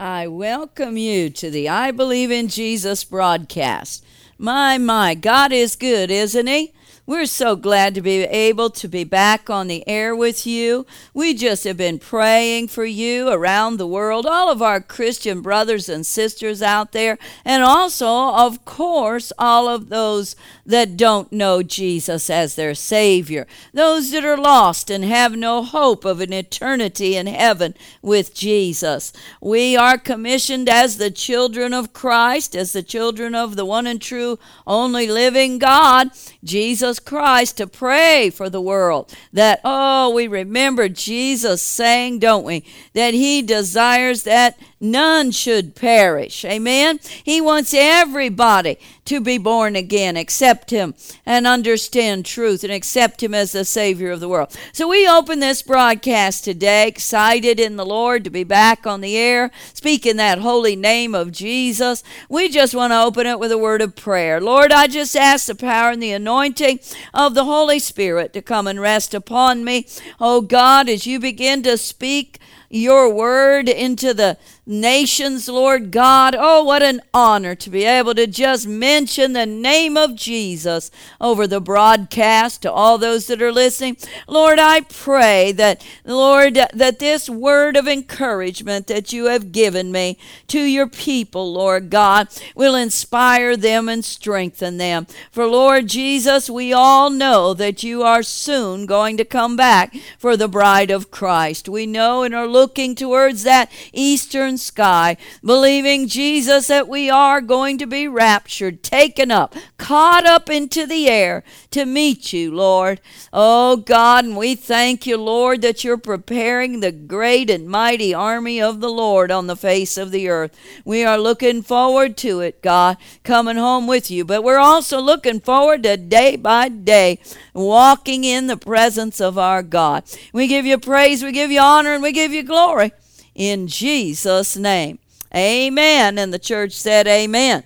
I welcome you to the I Believe in Jesus broadcast. My, my, God is good, isn't He? We're so glad to be able to be back on the air with you. We just have been praying for you around the world, all of our Christian brothers and sisters out there, and also, of course, all of those that don't know Jesus as their Savior, those that are lost and have no hope of an eternity in heaven with Jesus. We are commissioned as the children of Christ, as the children of the one and true, only living God, Jesus Christ to pray for the world. That, oh, we remember Jesus saying, don't we, that he desires that none should perish. Amen. He wants everybody to be born again, accept him and understand truth and accept him as the Savior of the world. So we open this broadcast today, excited in the Lord to be back on the air, speaking that holy name of Jesus. We just want to open it with a word of prayer. Lord, I just ask the power and the anointing of the Holy Spirit to come and rest upon me. Oh God, as you begin to speak your word into the nations, Lord God. Oh, what an honor to be able to just mention the name of Jesus over the broadcast to all those that are listening. Lord, I pray that, Lord, that this word of encouragement that you have given me to your people, Lord God, will inspire them and strengthen them. For, Lord Jesus, we all know that you are soon going to come back for the bride of Christ. We know and are looking towards that eastern sky, believing, Jesus, that we are going to be raptured, taken up, caught up into the air to meet you, Lord. Oh, God, and we thank you, Lord, that you're preparing the great and mighty army of the Lord on the face of the earth. We are looking forward to it, God, coming home with you. But we're also looking forward to day by day walking in the presence of our God. We give you praise, we give you honor, and we give you glory in Jesus' name. Amen. And the church said, Amen.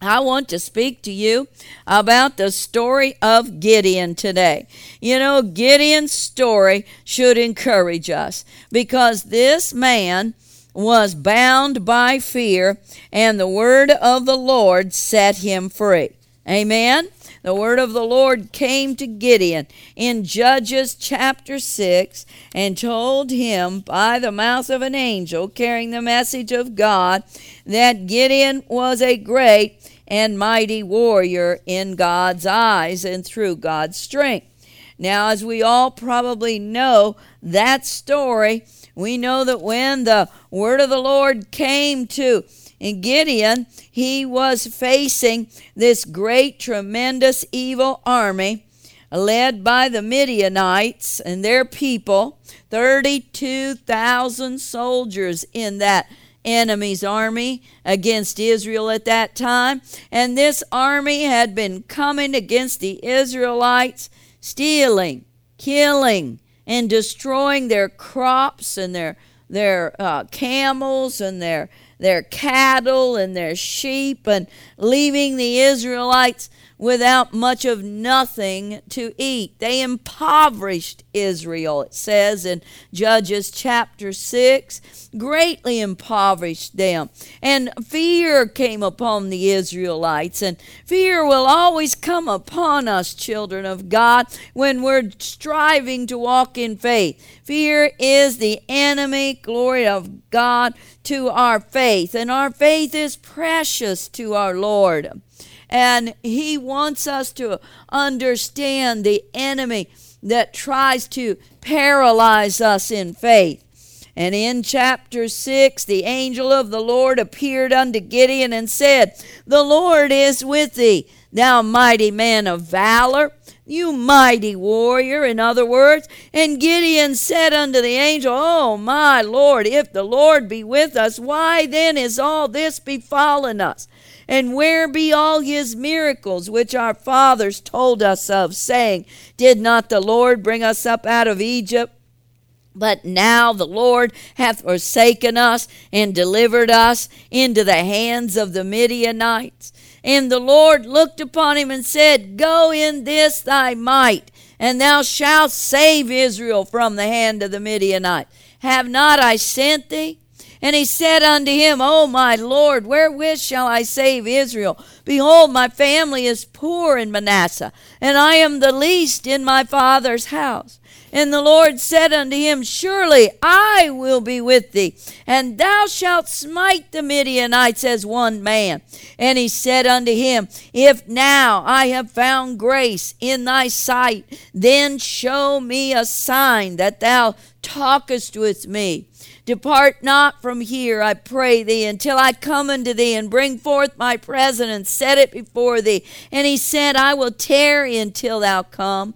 I want to speak to you about the story of Gideon today. You know, Gideon's story should encourage us because this man was bound by fear, and the word of the Lord set him free. Amen the word of the Lord came to Gideon in Judges chapter 6 and told him by the mouth of an angel carrying the message of God that Gideon was a great and mighty warrior in God's eyes and through God's strength. Now, as we all probably know that story, we know that when the word of the Lord came to Gideon, he was facing this great, tremendous evil army led by the Midianites and their people, 32,000 soldiers in that enemy's army against Israel at that time. And this army had been coming against the Israelites, stealing, killing, and destroying their crops and their their uh, camels and their their cattle and their sheep and leaving the Israelites without much of nothing to eat. They impoverished Israel, it says in Judges chapter 6, greatly impoverished them. And fear came upon the Israelites, and fear will always come upon us, children of God, when we're striving to walk in faith. Fear is the enemy, glory of God, to our faith, and our faith is precious to our Lord. And He wants us to understand the enemy that tries to paralyze us in faith. And in chapter 6, the angel of the Lord appeared unto Gideon and said, The Lord is with thee, thou mighty man of valor, you mighty warrior, in other words. And Gideon said unto the angel, Oh, my Lord, if the Lord be with us, why then is all this befallen us? And where be all his miracles which our fathers told us of, saying, Did not the Lord bring us up out of Egypt? But now the Lord hath forsaken us and delivered us into the hands of the Midianites. And the Lord looked upon him and said, Go in this thy might, and thou shalt save Israel from the hand of the Midianites. Have not I sent thee? And he said unto him, O my Lord, wherewith shall I save Israel? Behold, my family is poor in Manasseh, and I am the least in my father's house. And the Lord said unto him, Surely I will be with thee, and thou shalt smite the Midianites as one man. And he said unto him, If now I have found grace in thy sight, then show me a sign that thou talkest with me. Depart not from here, I pray thee, until I come unto thee and bring forth my present and set it before thee. And he said, I will tarry until thou come.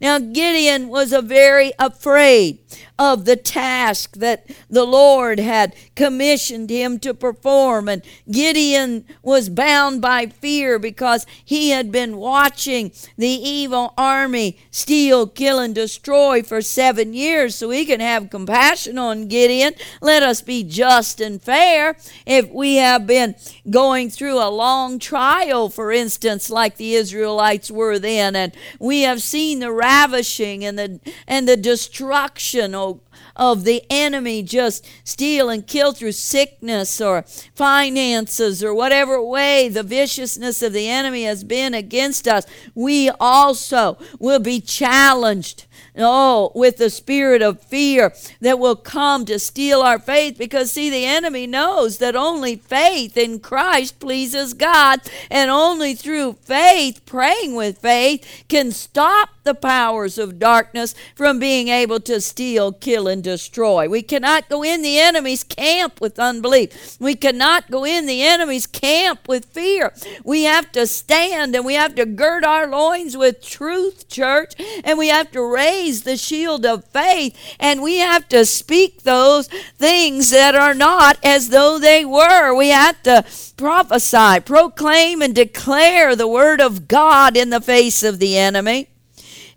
Now, Gideon was a very afraid of the task that the Lord had commissioned him to perform. And Gideon was bound by fear because he had been watching the evil army steal, kill, and destroy for seven years. So he can have compassion on Gideon. Let us be just and fair. If we have been going through a long trial, for instance, like the Israelites were then, and we have seen the ravishing and the and the destruction, oh of the enemy just steal and kill through sickness or finances or whatever way the viciousness of the enemy has been against us, we also will be challenged Oh, with the spirit of fear that will come to steal our faith because, see, the enemy knows that only faith in Christ pleases God, and only through faith, praying with faith, can stop the powers of darkness from being able to steal, kill, and destroy. We cannot go in the enemy's camp with unbelief. We cannot go in the enemy's camp with fear. We have to stand and we have to gird our loins with truth, church, and we have to raise the shield of faith and we have to speak those things that are not as though they were. We have to prophesy, proclaim, and declare the word of God in the face of the enemy.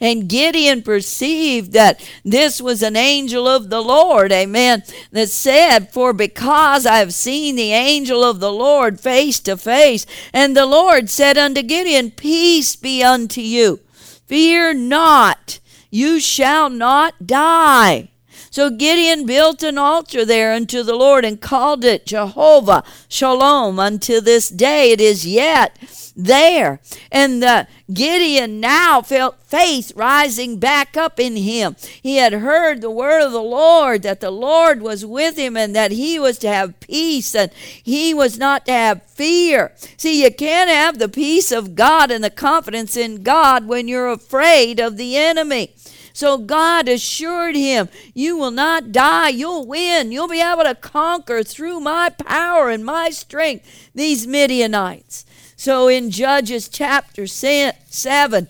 And Gideon perceived that this was an angel of the Lord, amen, that said, For because I have seen the angel of the Lord face to face. And the Lord said unto Gideon, Peace be unto you. Fear not you shall not die. So Gideon built an altar there unto the Lord and called it Jehovah Shalom. Until this day it is yet there. And the Gideon now felt faith rising back up in him. He had heard the word of the Lord that the Lord was with him and that he was to have peace and he was not to have fear. See, you can't have the peace of God and the confidence in God when you're afraid of the enemy. So God assured him, You will not die, you'll win, you'll be able to conquer through my power and my strength these Midianites. So in Judges chapter 7,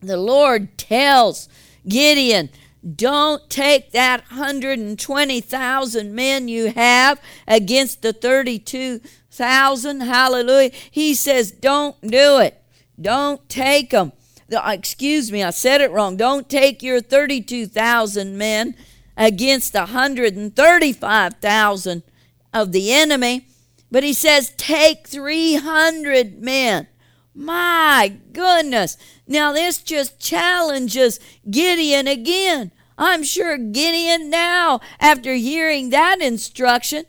the Lord tells Gideon, don't take that 120,000 men you have against the 32,000. Hallelujah. He says, don't do it. Don't take them. Uh, excuse me, I said it wrong. Don't take your 32,000 men against the 135,000 of the enemy. But he says, take 300 men. My goodness. Now, this just challenges Gideon again. I'm sure Gideon now, after hearing that instruction,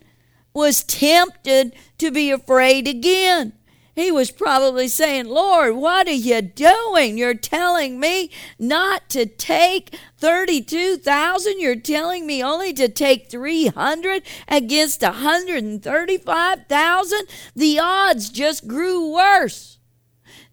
was tempted to be afraid again. He was probably saying, Lord, what are you doing? You're telling me not to take 32,000. You're telling me only to take 300 against 135,000? The odds just grew worse.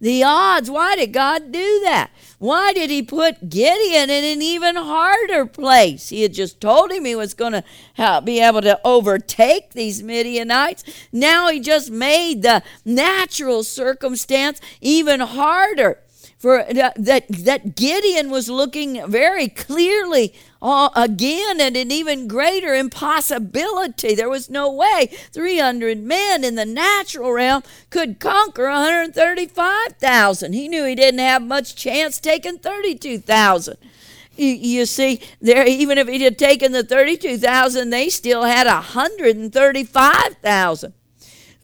The odds, why did God do that? Why did he put Gideon in an even harder place? He had just told him he was going to be able to overtake these Midianites. Now he just made the natural circumstance even harder for that that Gideon was looking very clearly uh, again at an even greater impossibility. There was no way 300 men in the natural realm could conquer 135,000. He knew he didn't have much chance taking 32,000. You, you see, there even if he had taken the 32,000, they still had 135,000.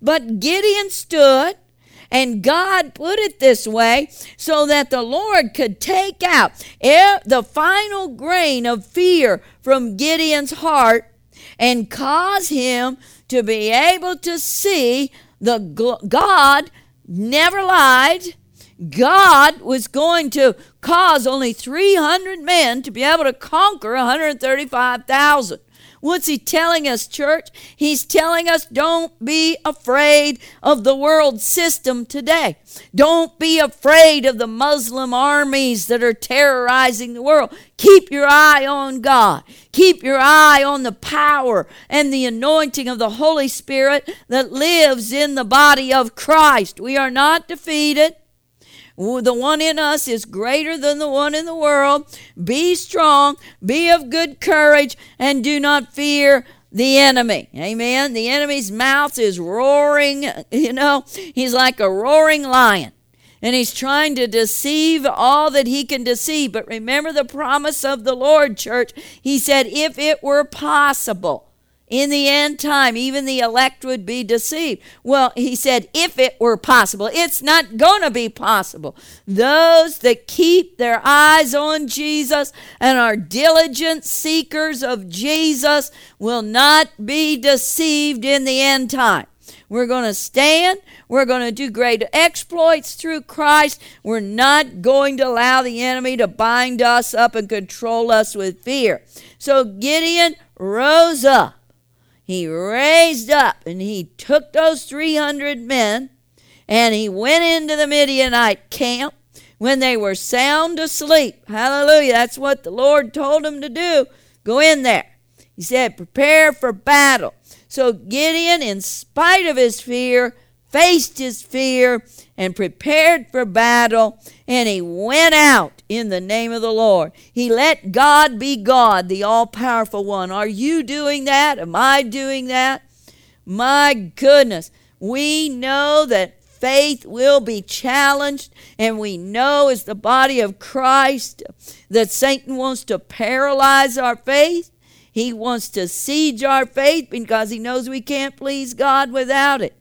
But Gideon stood and God put it this way so that the Lord could take out the final grain of fear from Gideon's heart and cause him to be able to see the God never lied. God was going to cause only 300 men to be able to conquer 135,000. What's he telling us, church? He's telling us don't be afraid of the world system today. Don't be afraid of the Muslim armies that are terrorizing the world. Keep your eye on God. Keep your eye on the power and the anointing of the Holy Spirit that lives in the body of Christ. We are not defeated. The one in us is greater than the one in the world. Be strong, be of good courage, and do not fear the enemy. Amen. The enemy's mouth is roaring, you know, he's like a roaring lion. And he's trying to deceive all that he can deceive. But remember the promise of the Lord, church. He said, if it were possible, in the end time, even the elect would be deceived. Well, he said, if it were possible, it's not going to be possible. Those that keep their eyes on Jesus and are diligent seekers of Jesus will not be deceived in the end time. We're going to stand. We're going to do great exploits through Christ. We're not going to allow the enemy to bind us up and control us with fear. So Gideon rose up he raised up and he took those 300 men and he went into the Midianite camp when they were sound asleep. Hallelujah. That's what the Lord told him to do. Go in there. He said, prepare for battle. So Gideon, in spite of his fear, faced his fear and prepared for battle, and he went out in the name of the Lord. He let God be God, the all powerful one. Are you doing that? Am I doing that? My goodness, we know that faith will be challenged, and we know as the body of Christ that Satan wants to paralyze our faith. He wants to siege our faith because he knows we can't please God without it.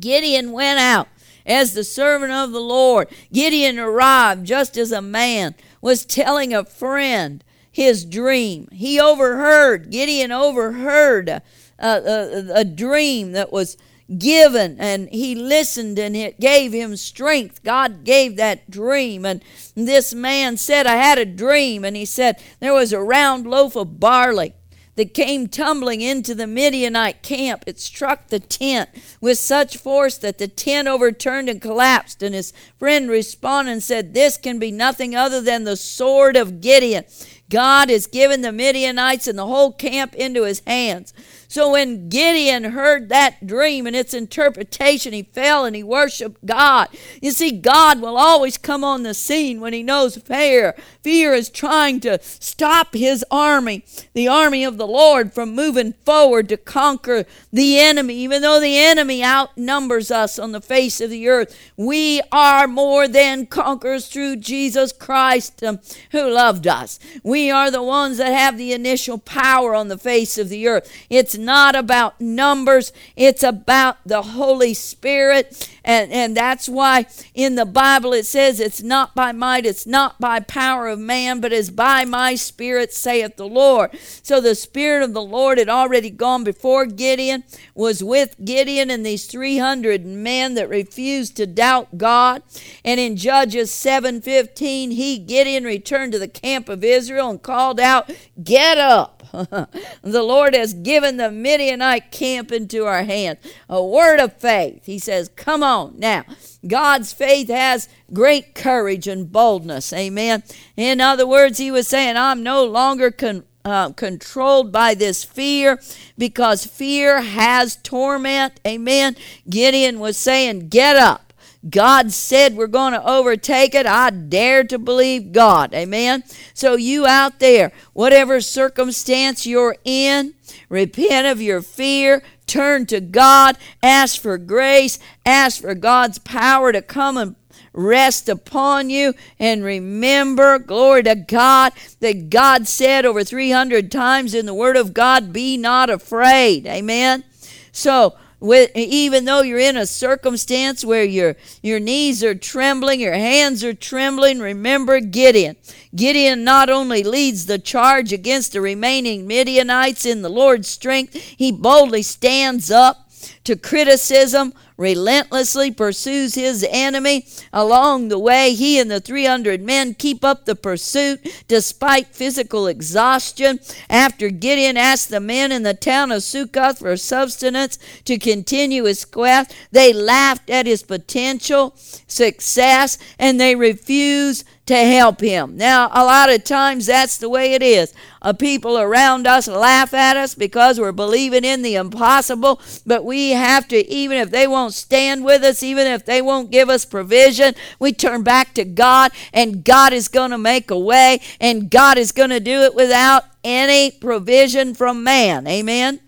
Gideon went out as the servant of the Lord. Gideon arrived just as a man was telling a friend his dream. He overheard, Gideon overheard uh, a, a, a, dream that was given and he listened and it gave him strength. God gave that dream. And this man said, I had a dream. And he said, There was a round loaf of barley that came tumbling into the Midianite camp. It struck the tent with such force that the tent overturned and collapsed. And his friend responded and said, This can be nothing other than the sword of Gideon. God has given the Midianites and the whole camp into his hands. So when Gideon heard that dream and its interpretation, he fell and he worshiped God. You see, God will always come on the scene when he knows fear. Fear is trying to stop his army, the army of the Lord, from moving forward to conquer the enemy. Even though the enemy outnumbers us on the face of the earth, we are more than conquerors through Jesus Christ um, who loved us. We are the ones that have the initial power on the face of the earth. It's not about numbers, it's about the Holy Spirit. And, and that's why in the Bible it says, It's not by might, it's not by power of man, but it's by my Spirit, saith the Lord. So the Spirit of the Lord had already gone before Gideon, was with Gideon and these 300 men that refused to doubt God. And in Judges 7:15, he, Gideon, returned to the camp of Israel and called out, Get up the Lord has given the Midianite camp into our hands. A word of faith. He says, Come on. Now, God's faith has great courage and boldness. Amen. In other words, he was saying, I'm no longer con- uh, controlled by this fear because fear has torment. Amen. Gideon was saying, Get up. God said we're going to overtake it. I dare to believe God. Amen. So, you out there, whatever circumstance you're in, repent of your fear, turn to God, ask for grace, ask for God's power to come and rest upon you. And remember, glory to God, that God said over 300 times in the Word of God, Be not afraid. Amen. So, with, even though you're in a circumstance where your, your knees are trembling, your hands are trembling, remember Gideon. Gideon not only leads the charge against the remaining Midianites in the Lord's strength, he boldly stands up to criticism, relentlessly pursues his enemy. Along the way, he and the 300 men keep up the pursuit despite physical exhaustion. After Gideon asked the men in the town of Succoth for sustenance to continue his quest, they laughed at his potential success and they refused to help him. Now, a lot of times that's the way it is. Uh, people around us laugh at us because we're believing in the impossible, but we have to, even if they won't stand with us, even if they won't give us provision, we turn back to God, and God is going to make a way, and God is going to do it without any provision from man. Amen.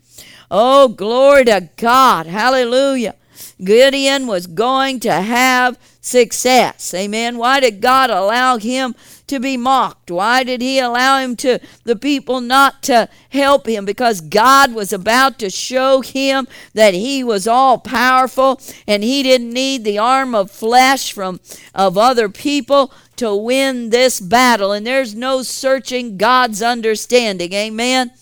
Oh, glory to God. Hallelujah. Gideon was going to have success. Amen. Why did God allow him to be mocked? Why did he allow him to the people not to help him? Because God was about to show him that he was all powerful and he didn't need the arm of flesh from of other people to win this battle. And there's no searching God's understanding. Amen.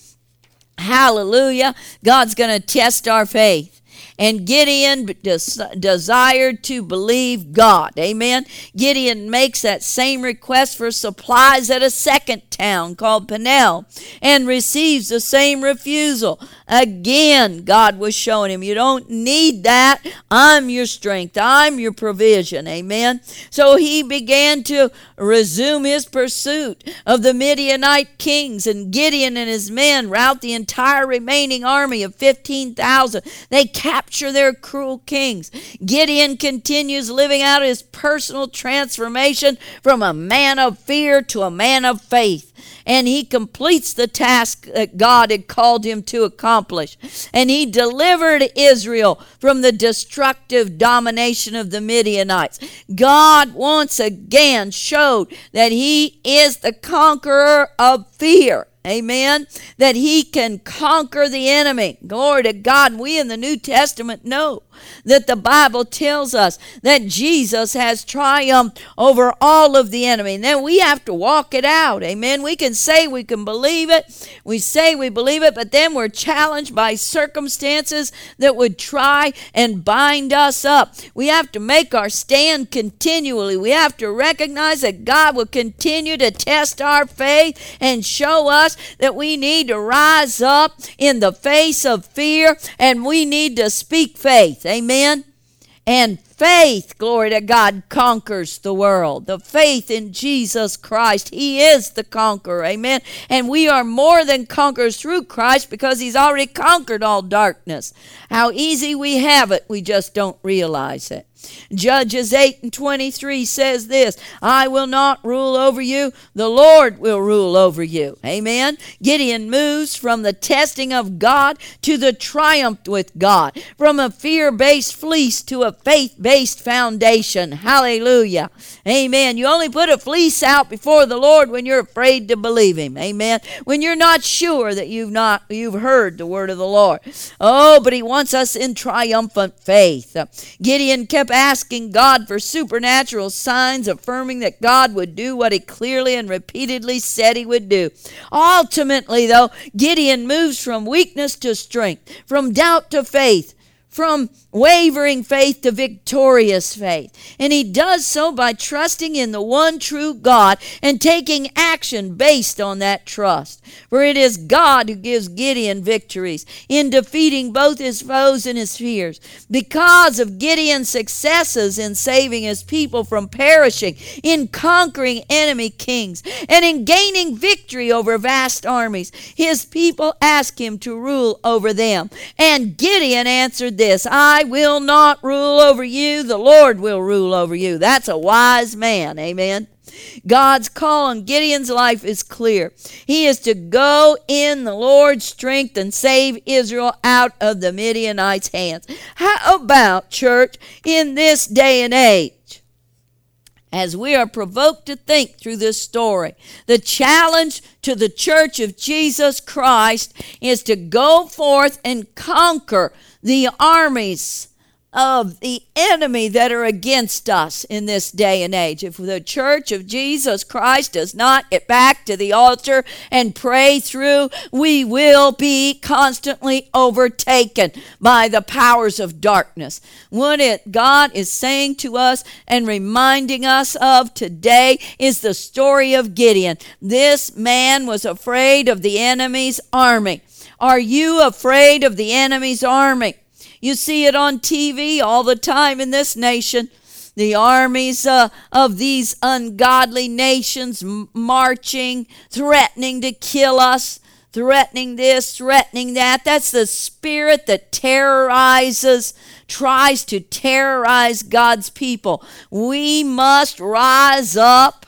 Hallelujah. God's going to test our faith. And Gideon des- desired to believe God. Amen. Gideon makes that same request for supplies at a second town called Peniel and receives the same refusal. Again, God was showing him, You don't need that. I'm your strength, I'm your provision. Amen. So he began to resume his pursuit of the Midianite kings, and Gideon and his men rout the entire remaining army of 15,000. They capture their cruel kings. Gideon continues living out his personal transformation from a man of fear to a man of faith and he completes the task that God had called him to accomplish. And he delivered Israel from the destructive domination of the Midianites. God once again showed that he is the conqueror of fear. Amen. That he can conquer the enemy. Glory to God. We in the New Testament know that the Bible tells us that Jesus has triumphed over all of the enemy. And then we have to walk it out. Amen. We can say we can believe it. We say we believe it, but then we're challenged by circumstances that would try and bind us up. We have to make our stand continually. We have to recognize that God will continue to test our faith and show us that we need to rise up in the face of fear and we need to speak faith. Amen. And faith, glory to God, conquers the world. The faith in Jesus Christ. He is the conqueror. Amen. And we are more than conquerors through Christ because He's already conquered all darkness. How easy we have it, we just don't realize it. Judges 8 and 23 says this I will not rule over you, the Lord will rule over you. Amen. Gideon moves from the testing of God to the triumph with God, from a fear based fleece to a faith based foundation. Hallelujah. Amen. You only put a fleece out before the Lord when you're afraid to believe Him. Amen. When you're not sure that you've not you've heard the word of the Lord. Oh, but He wants us in triumphant faith. Gideon kept asking God for supernatural signs, affirming that God would do what he clearly and repeatedly said he would do. Ultimately, though, Gideon moves from weakness to strength, from doubt to faith, from wavering faith to victorious faith. And he does so by trusting in the one true God and taking action based on that trust. For it is God who gives Gideon victories in defeating both his foes and his fears. Because of Gideon's successes in saving his people from perishing, in conquering enemy kings, and in gaining victory over vast armies, his people ask him to rule over them. And Gideon answered this I will not rule over you, the Lord will rule over you. That's a wise man. Amen. God's call on Gideon's life is clear. He is to go in the Lord's strength and save Israel out of the Midianites' hands. How about, church, in this day and age? As we are provoked to think through this story, the challenge to the church of Jesus Christ is to go forth and conquer the armies of the enemy that are against us in this day and age. If the church of Jesus Christ does not get back to the altar and pray through, we will be constantly overtaken by the powers of darkness. What it God is saying to us and reminding us of today is the story of Gideon. This man was afraid of the enemy's army. Are you afraid of the enemy's army? You see it on TV all the time in this nation. The armies uh, of these ungodly nations marching, threatening to kill us, threatening this, threatening that. That's the spirit that terrorizes tries to terrorize God's people. We must rise up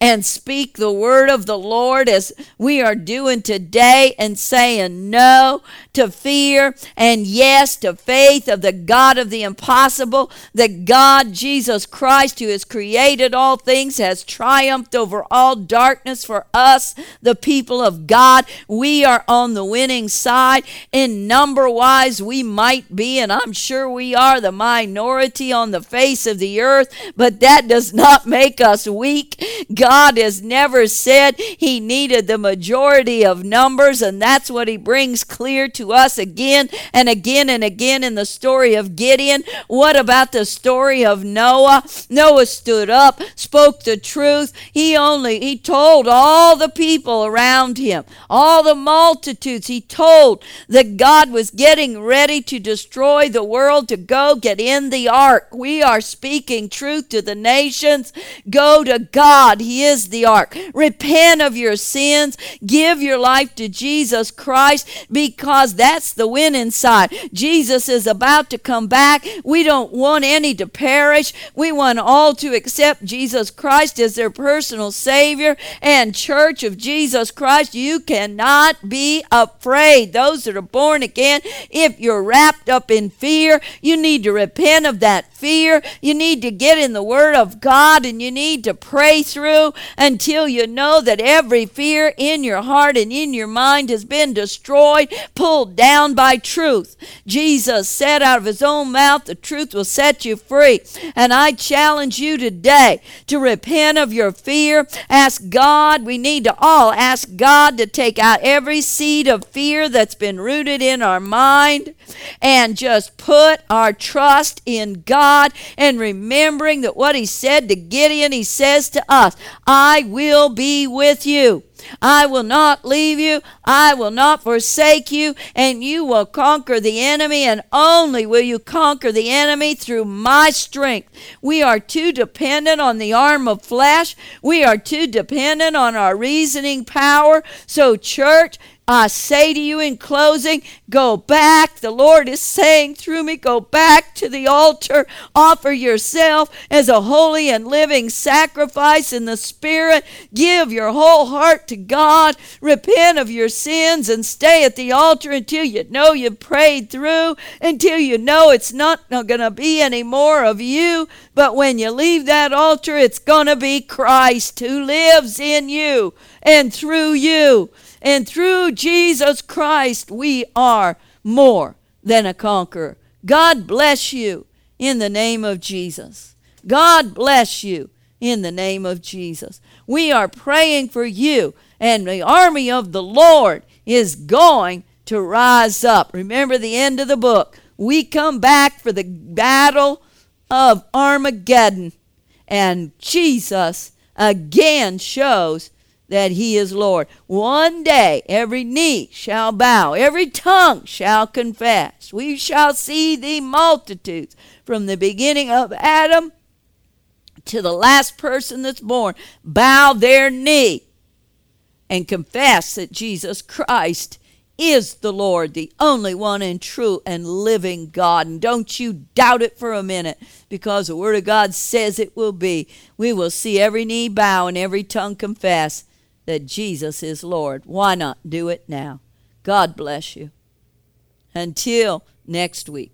and speak the word of the Lord as we are doing today and saying no to fear and yes to faith of the God of the impossible. That God, Jesus Christ, who has created all things, has triumphed over all darkness for us, the people of God. We are on the winning side. In number wise, we might be, and I'm sure we are, the minority on the face of the earth, but that does not make us weak. God has never said he needed the majority of numbers, and that's what he brings clear to us again and again and again in the story of Gideon. What about the story of Noah? Noah stood up, spoke the truth. He only he told all the people around him, all the multitudes, he told that God was getting ready to destroy the world to go get in the ark. We are speaking truth to the nations. Go to God. He is the ark. Repent of your sins. Give your life to Jesus Christ because that's the win inside. Jesus is about to come back. We don't want any to perish. We want all to accept Jesus Christ as their personal Savior. And, Church of Jesus Christ, you cannot be afraid. Those that are born again, if you're wrapped up in fear, you need to repent of that fear. You need to get in the Word of God and you need to pray through until you know that every fear in your heart and in your mind has been destroyed, pulled down by truth. Jesus said out of his own mouth, The truth will set you free. And I challenge you today to repent of your fear. Ask God, we need to all ask God to take out every seed of fear that's been rooted in our mind and just put our trust in God and remembering that what he said to Gideon, he says to us, I will be with you. I will not leave you. I will not forsake you. And you will conquer the enemy. And only will you conquer the enemy through my strength. We are too dependent on the arm of flesh. We are too dependent on our reasoning power. So, church, I say to you in closing, go back. The Lord is saying through me, go back to the altar. Offer yourself as a holy and living sacrifice in the Spirit. Give your whole heart to God. Repent of your sins and stay at the altar until you know you've prayed through, until you know it's not going to be any more of you. But when you leave that altar, it's going to be Christ who lives in you and through you. And through Jesus Christ, we are more than a conqueror. God bless you in the name of Jesus. God bless you in the name of Jesus. We are praying for you, and the army of the Lord is going to rise up. Remember the end of the book. We come back for the battle of Armageddon, and Jesus again shows that he is Lord. One day every knee shall bow, every tongue shall confess. We shall see the multitudes from the beginning of Adam to the last person that's born bow their knee and confess that Jesus Christ is the Lord, the only one and true and living God. And don't you doubt it for a minute, because the Word of God says it will be. We will see every knee bow and every tongue confess that Jesus is Lord. Why not do it now? God bless you. Until next week.